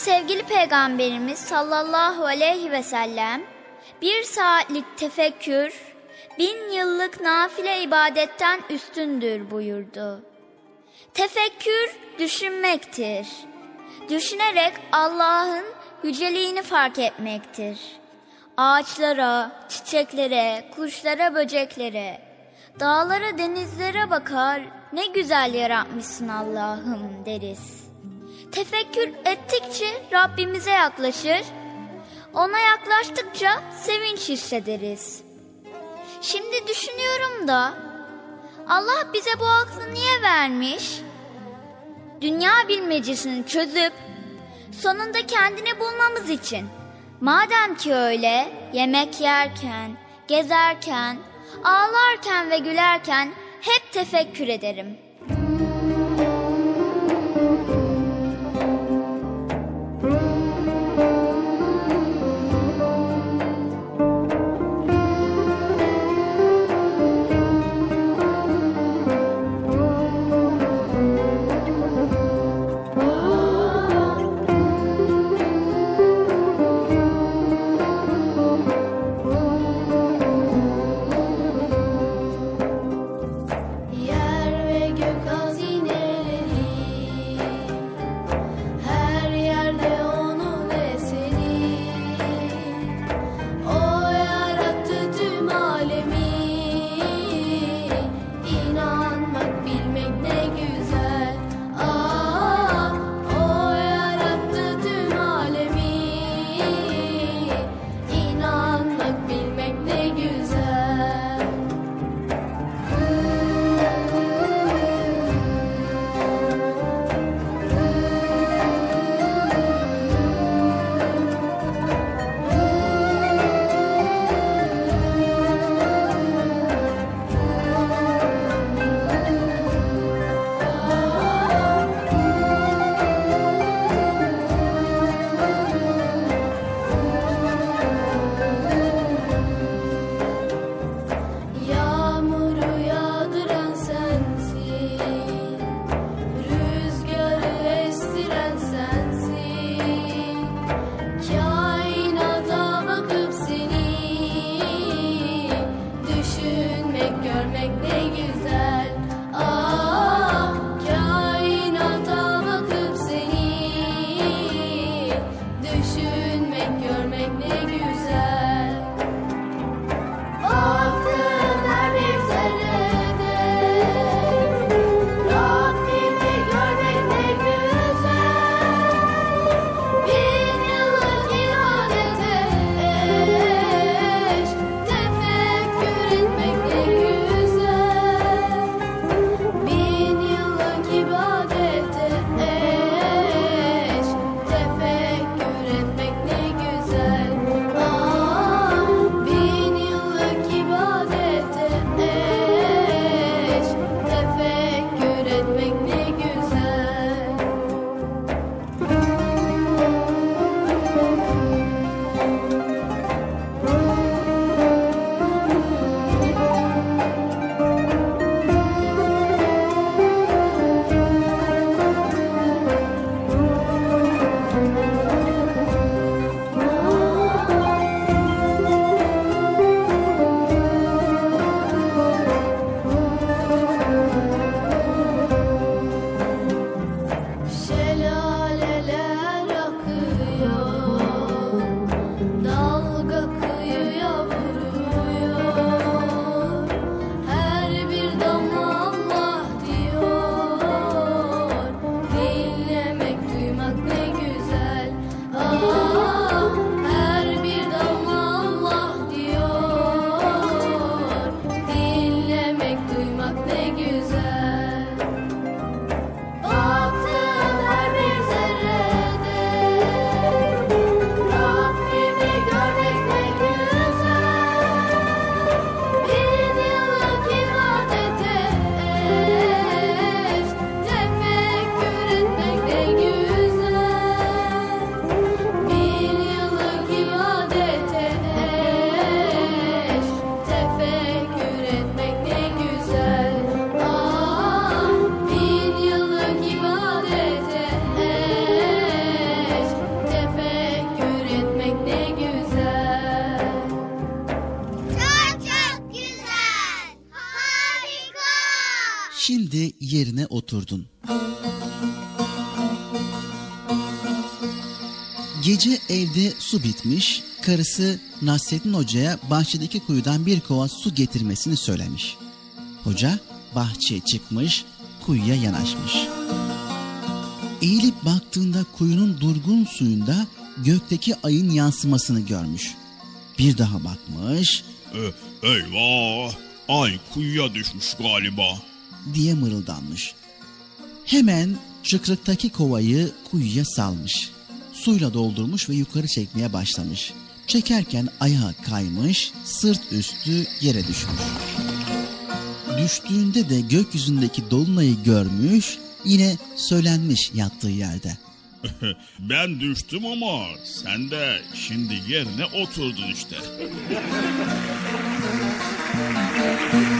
Sevgili peygamberimiz sallallahu aleyhi ve sellem bir saatlik tefekkür bin yıllık nafile ibadetten üstündür buyurdu. Tefekkür düşünmektir. Düşünerek Allah'ın yüceliğini fark etmektir. Ağaçlara, çiçeklere, kuşlara, böceklere, dağlara, denizlere bakar, ne güzel yaratmışsın Allah'ım deriz. Tefekkür ettikçe Rabbimize yaklaşır, ona yaklaştıkça sevinç hissederiz. Şimdi düşünüyorum da Allah bize bu aklı niye vermiş? Dünya bilmecesini çözüp sonunda kendini bulmamız için. Madem ki öyle yemek yerken, gezerken, ağlarken ve gülerken hep tefekkür ederim. Su bitmiş, karısı Nasrettin Hoca'ya bahçedeki kuyudan bir kova su getirmesini söylemiş. Hoca bahçeye çıkmış, kuyuya yanaşmış. Eğilip baktığında kuyunun durgun suyunda gökteki ayın yansımasını görmüş. Bir daha bakmış. E, eyvah! Ay kuyuya düşmüş galiba. Diye mırıldanmış. Hemen çıkrıktaki kovayı kuyuya salmış. Suyla doldurmuş ve yukarı çekmeye başlamış. Çekerken ayağı kaymış, sırt üstü yere düşmüş. Düştüğünde de gökyüzündeki dolunayı görmüş, yine söylenmiş yattığı yerde. (laughs) ben düştüm ama sen de şimdi yerine oturdun işte. (laughs)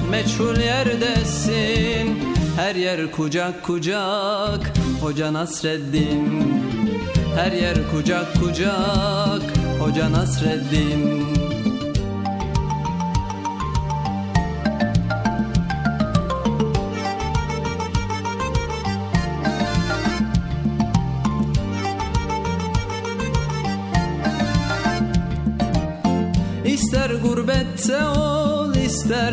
meçhul yerdesin. Her yer kucak kucak Hoca Nasreddin. Her yer kucak kucak Hoca Nasreddin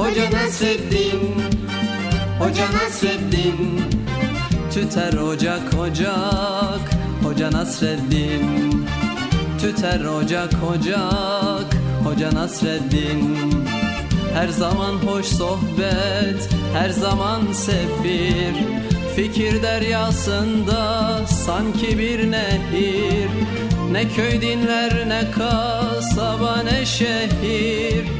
Hoca Nasreddin Hoca Nasreddin Tüter ocak ocak Hoca Nasreddin Tüter ocak ocak Hoca Nasreddin Her zaman hoş sohbet Her zaman sefir Fikir deryasında sanki bir nehir. Ne köy dinler ne kasaba ne şehir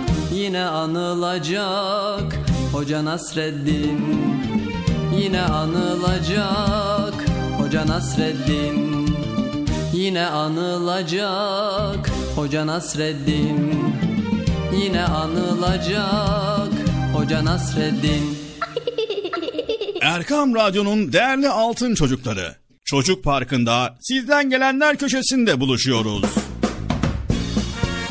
Yine anılacak Hoca Nasreddin Yine anılacak Hoca Nasreddin Yine anılacak Hoca Nasreddin Yine anılacak Hoca Nasreddin Erkam Radyo'nun değerli altın çocukları. Çocuk Parkı'nda sizden gelenler köşesinde buluşuyoruz.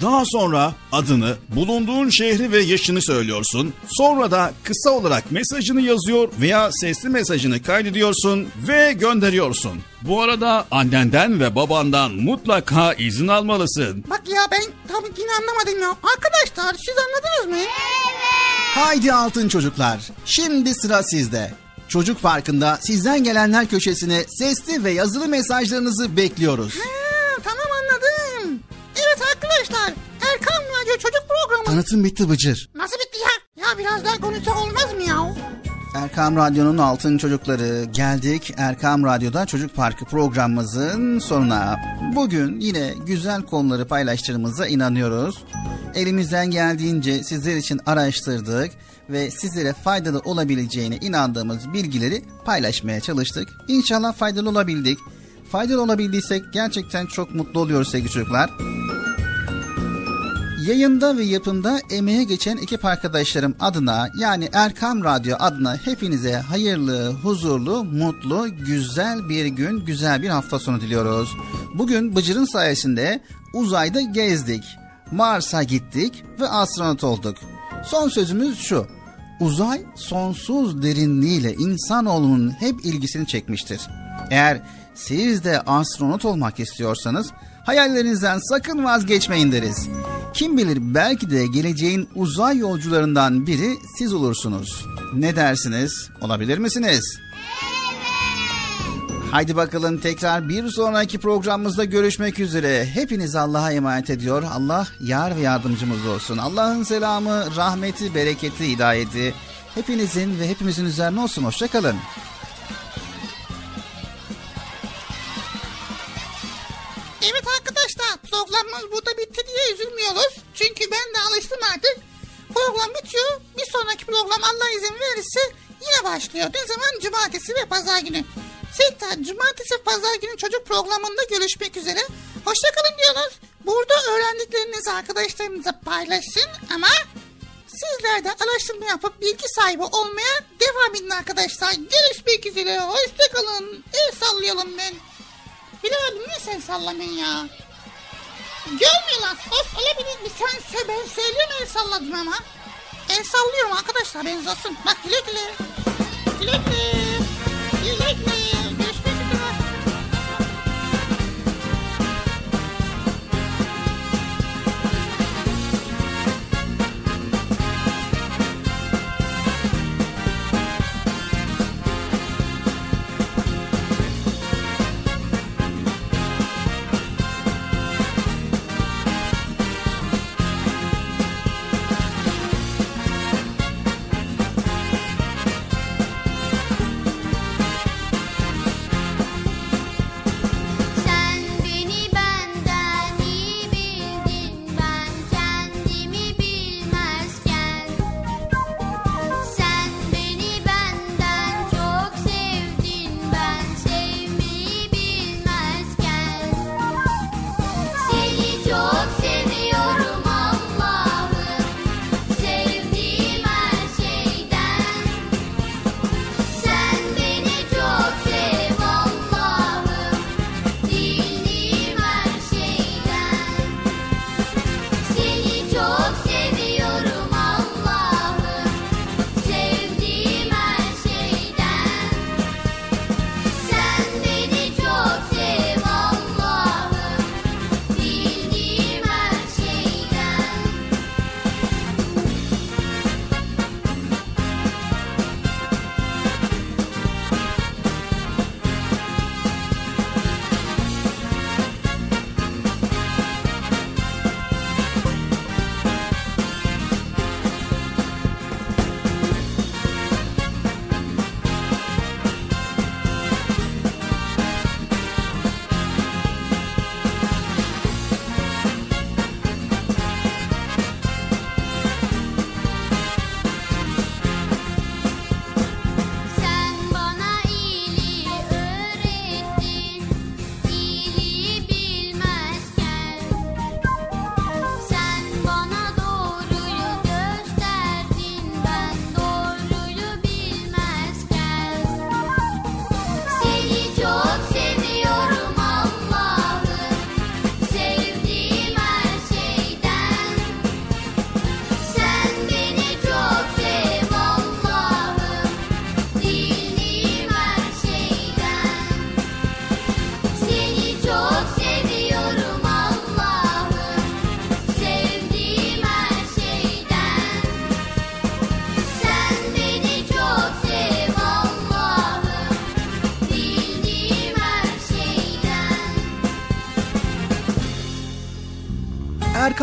Daha sonra adını, bulunduğun şehri ve yaşını söylüyorsun. Sonra da kısa olarak mesajını yazıyor veya sesli mesajını kaydediyorsun ve gönderiyorsun. Bu arada annenden ve babandan mutlaka izin almalısın. Bak ya ben tam yine anlamadım ya. Arkadaşlar siz anladınız mı? Haydi altın çocuklar. Şimdi sıra sizde. Çocuk Parkı'nda sizden gelenler köşesine sesli ve yazılı mesajlarınızı bekliyoruz. Ha, Tanıtım bitti Bıcır. Nasıl bitti ya? Ya biraz daha konuşsak olmaz mı ya? Erkam Radyo'nun altın çocukları geldik. Erkam Radyo'da Çocuk Parkı programımızın sonuna. Bugün yine güzel konuları paylaştığımıza inanıyoruz. Elimizden geldiğince sizler için araştırdık ve sizlere faydalı olabileceğine inandığımız bilgileri paylaşmaya çalıştık. İnşallah faydalı olabildik. Faydalı olabildiysek gerçekten çok mutlu oluyoruz sevgili çocuklar. Yayında ve yapımda emeğe geçen ekip arkadaşlarım adına yani Erkam Radyo adına hepinize hayırlı, huzurlu, mutlu, güzel bir gün, güzel bir hafta sonu diliyoruz. Bugün Bıcır'ın sayesinde uzayda gezdik, Mars'a gittik ve astronot olduk. Son sözümüz şu. Uzay sonsuz derinliğiyle insanoğlunun hep ilgisini çekmiştir. Eğer siz de astronot olmak istiyorsanız hayallerinizden sakın vazgeçmeyin deriz. Kim bilir belki de geleceğin uzay yolcularından biri siz olursunuz. Ne dersiniz? Olabilir misiniz? Haydi bakalım tekrar bir sonraki programımızda görüşmek üzere. Hepiniz Allah'a emanet ediyor. Allah yar ve yardımcımız olsun. Allah'ın selamı, rahmeti, bereketi, hidayeti hepinizin ve hepimizin üzerine olsun. Hoşçakalın. Evet arkadaşlar programımız burada bitti diye üzülmüyoruz. Çünkü ben de alıştım artık. Program bitiyor. Bir sonraki program Allah izin verirse yine başlıyor. Ne zaman? Cumartesi ve pazar günü. Tekrar cumartesi pazar günü çocuk programında görüşmek üzere. Hoşçakalın diyoruz. Burada öğrendiklerinizi arkadaşlarınıza paylaşın ama sizler de araştırma yapıp bilgi sahibi olmaya devam edin arkadaşlar. Görüşmek üzere. Hoşçakalın. El sallayalım ben. Bilal niye sen sallamayın ya? Görmüyorlar. Of olabilir mi? Sen ben söylüyorum el salladım ama. El sallıyorum arkadaşlar ben olsun. Bak güle güle. Güle güle. Güle güle.